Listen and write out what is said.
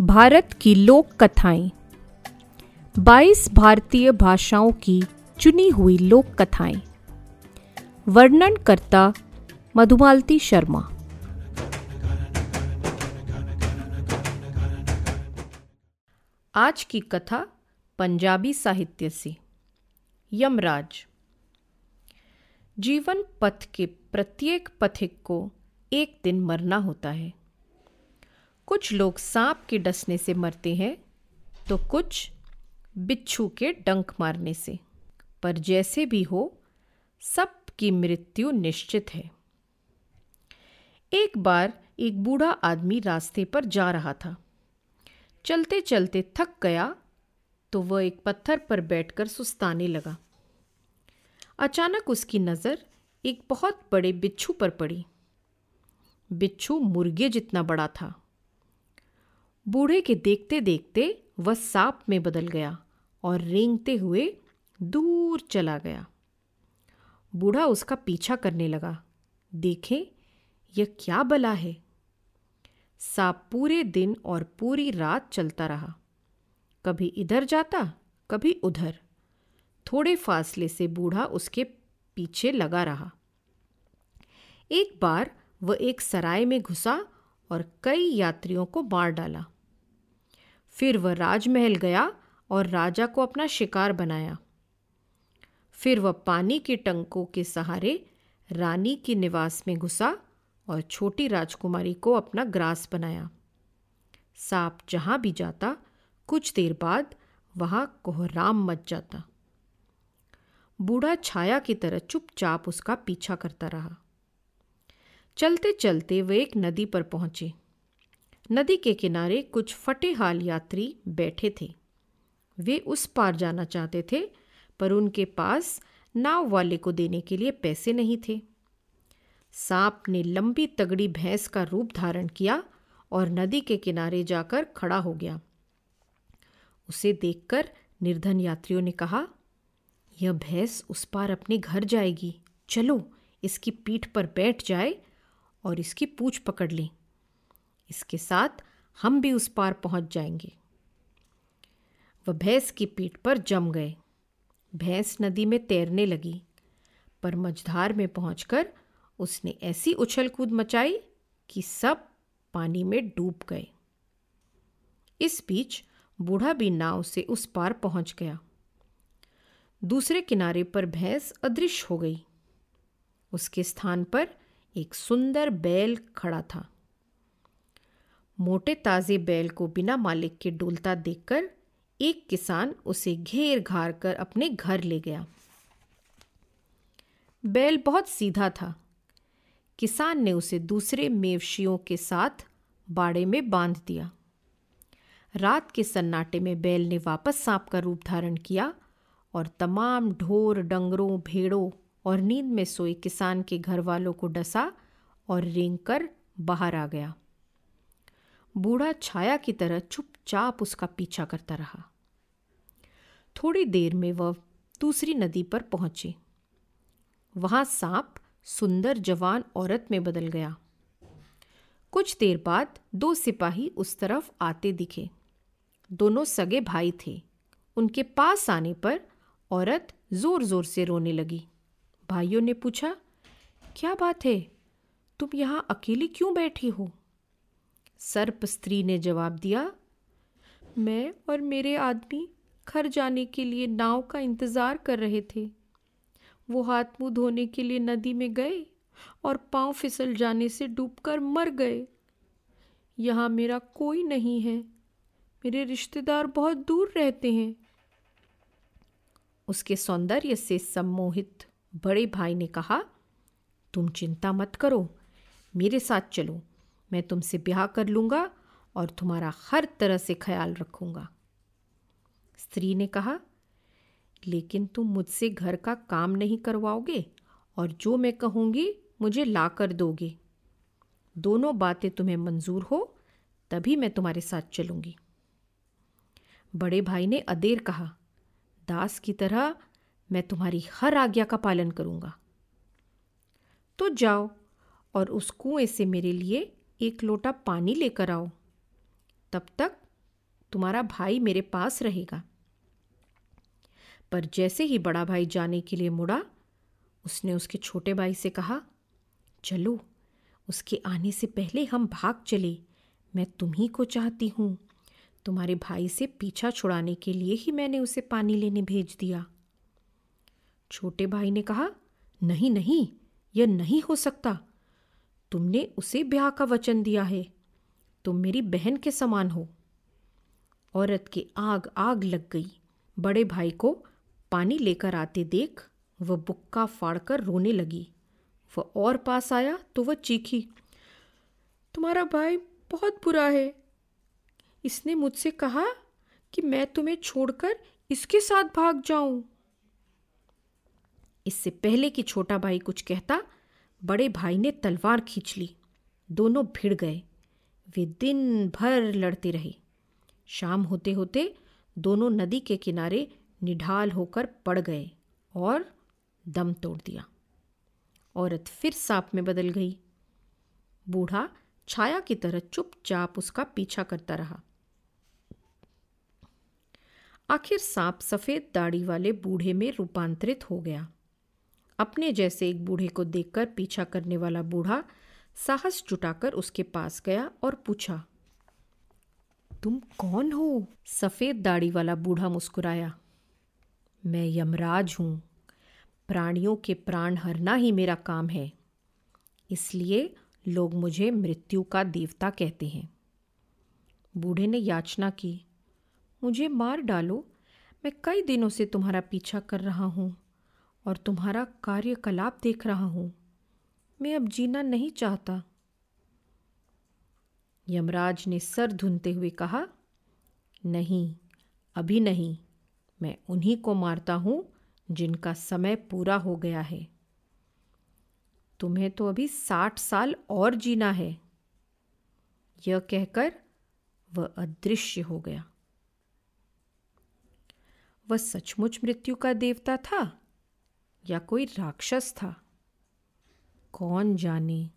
भारत की लोक कथाएँ। 22 भारतीय भाषाओं की चुनी हुई लोक कथाएँ। वर्णन करता मधुमालती शर्मा। आज की कथा पंजाबी साहित्य से। यमराज। जीवन पथ के प्रत्येक पथिक को एक दिन मरना होता है। कुछ लोग सांप के डसने से मरते हैं तो कुछ बिच्छू के डंक मारने से। पर जैसे भी हो सबकी मृत्यु निश्चित है। एक बार एक बूढ़ा आदमी रास्ते पर जा रहा था। चलते चलते थक गया तो वह एक पत्थर पर बैठकर सुस्ताने लगा। अचानक उसकी नज़र एक बहुत बड़े बिच्छू पर पड़ी। बिच्छू मुर्गे जितना बड़ा था। बूढ़े के देखते देखते वह सांप में बदल गया और रेंगते हुए दूर चला गया। बूढ़ा उसका पीछा करने लगा। देखें, यह क्या बला है? सांप पूरे दिन और पूरी रात चलता रहा। कभी इधर जाता, कभी उधर। थोड़े फासले से बूढ़ा उसके पीछे लगा रहा। एक बार वह एक सराय में घुसा और कई यात्रियों को मार डाला। फिर वह राजमहल गया और राजा को अपना शिकार बनाया। फिर वह पानी के टंकों के सहारे रानी के निवास में घुसा और छोटी राजकुमारी को अपना ग्रास बनाया। सांप जहाँ भी जाता, कुछ देर बाद वहाँ कोहराम मच जाता। बूढ़ा छाया की तरह चुपचाप उसका पीछा करता रहा। चलते चलते वे एक नदी पर पहुँचे। नदी के किनारे कुछ फटे हाल यात्री बैठे थे। वे उस पार जाना चाहते थे, पर उनके पास नाव वाले को देने के लिए पैसे नहीं थे। सांप ने लंबी तगड़ी भैंस का रूप धारण किया और नदी के किनारे जाकर खड़ा हो गया। उसे देखकर निर्धन यात्रियों ने कहा, यह भैंस उस पार अपने घर जाएगी। चलो, इसकी पीठ पर बैठ जाए और इसकी पूछ पकड़ लें। इसके साथ हम भी उस पार पहुँच जाएँगे। वह भैंस की पीठ पर जम गए। भैंस नदी में तैरने लगी, पर मझधार में पहुंचकर उसने ऐसी उछल कूद मचाई कि सब पानी में डूब गए। इस बीच बूढ़ा भी नाव से उस पार पहुँच गया। दूसरे किनारे पर भैंस अदृश्य हो गई। उसके स्थान पर एक सुंदर बैल खड़ा था। मोटे ताजे बैल को बिना मालिक के डोलता देखकर एक किसान उसे घेर घार कर अपने घर ले गया। बैल बहुत सीधा था। किसान ने उसे दूसरे मेवशियों के साथ बाड़े में बाँध दिया। रात के सन्नाटे में बैल ने वापस सांप का रूप धारण किया और तमाम ढोर, डंगरों, भेड़ों और नींद में सोए किसान के घर वालों को डसा और रेंग कर बाहर आ गया। बूढ़ा छाया की तरह चुपचाप उसका पीछा करता रहा। थोड़ी देर में वह दूसरी नदी पर पहुँचे। वहाँ सांप, सुंदर जवान औरत में बदल गया। कुछ देर बाद दो सिपाही उस तरफ़ आते दिखे। दोनों सगे भाई थे। उनके पास आने पर औरत ज़ोर ज़ोर से रोने लगी। भाइयों ने पूछा, क्या बात है? तुम यहाँ अकेली क्यों बैठी हो? सर्प स्त्री ने जवाब दिया, मैं और मेरे आदमी घर जाने के लिए नाव का इंतज़ार कर रहे थे। वो हाथ मुँह धोने के लिए नदी में गए और पाँव फिसल जाने से डूबकर मर गए। यहाँ मेरा कोई नहीं है। मेरे रिश्तेदार बहुत दूर रहते हैं। उसके सौंदर्य से सम्मोहित बड़े भाई ने कहा, तुम चिंता मत करो, मेरे साथ चलो। मैं तुमसे ब्याह कर लूँगा और तुम्हारा हर तरह से ख्याल रखूँगा। स्त्री ने कहा, लेकिन तुम मुझसे घर का काम नहीं करवाओगे और जो मैं कहूँगी मुझे ला कर दोगे। दोनों बातें तुम्हें मंजूर हो, तभी मैं तुम्हारे साथ चलूँगी। बड़े भाई ने अदेर कहा, दास की तरह मैं तुम्हारी हर आज्ञा का पालन करूँगा। तो जाओ और उस कुएँ से मेरे लिए एक लोटा पानी लेकर आओ। तब तक तुम्हारा भाई मेरे पास रहेगा। पर जैसे ही बड़ा भाई जाने के लिए मुड़ा, उसने उसके छोटे भाई से कहा, चलो, उसके आने से पहले हम भाग चले। मैं तुम्ही को चाहती हूँ। तुम्हारे भाई से पीछा छुड़ाने के लिए ही मैंने उसे पानी लेने भेज दिया। छोटे भाई ने कहा, नहीं नहीं, यह नहीं हो सकता। तुमने उसे ब्याह का वचन दिया है। तुम मेरी बहन के समान हो। औरत की आग आग लग गई। बड़े भाई को पानी लेकर आते देख वह बुक्का फाड़कर रोने लगी। वह और पास आया तो वह चीखी, तुम्हारा भाई बहुत बुरा है। इसने मुझसे कहा कि मैं तुम्हें छोड़कर इसके साथ भाग जाऊँ। इससे पहले कि छोटा भाई कुछ कहता बड़े भाई ने तलवार खींच ली। दोनों भिड़ गए। वे दिन भर लड़ते रहे। शाम होते होते दोनों नदी के किनारे निढाल होकर पड़ गए और दम तोड़ दिया। औरत फिर सांप में बदल गई। बूढ़ा छाया की तरह चुपचाप उसका पीछा करता रहा। आखिर सांप सफ़ेद दाढ़ी वाले बूढ़े में रूपांतरित हो गया। अपने जैसे एक बूढ़े को देखकर पीछा करने वाला बूढ़ा साहस जुटाकर उसके पास गया और पूछा, तुम कौन हो? सफ़ेद दाढ़ी वाला बूढ़ा मुस्कुराया, मैं यमराज हूँ। प्राणियों के प्राण हरना ही मेरा काम है। इसलिए लोग मुझे मृत्यु का देवता कहते हैं। बूढ़े ने याचना की, मुझे मार डालो। मैं कई दिनों से तुम्हारा पीछा कर रहा हूँ। और तुम्हारा कार्यकलाप देख रहा हूँ। मैं अब जीना नहीं चाहता। यमराज ने सर धुनते हुए कहा, नहीं, अभी नहीं। मैं उन्हीं को मारता हूँ जिनका समय पूरा हो गया है। तुम्हें तो अभी साठ साल और जीना है यह कहकर वह अदृश्य हो गया। वह सचमुच मृत्यु का देवता था? या कोई राक्षस था? कौन जाने?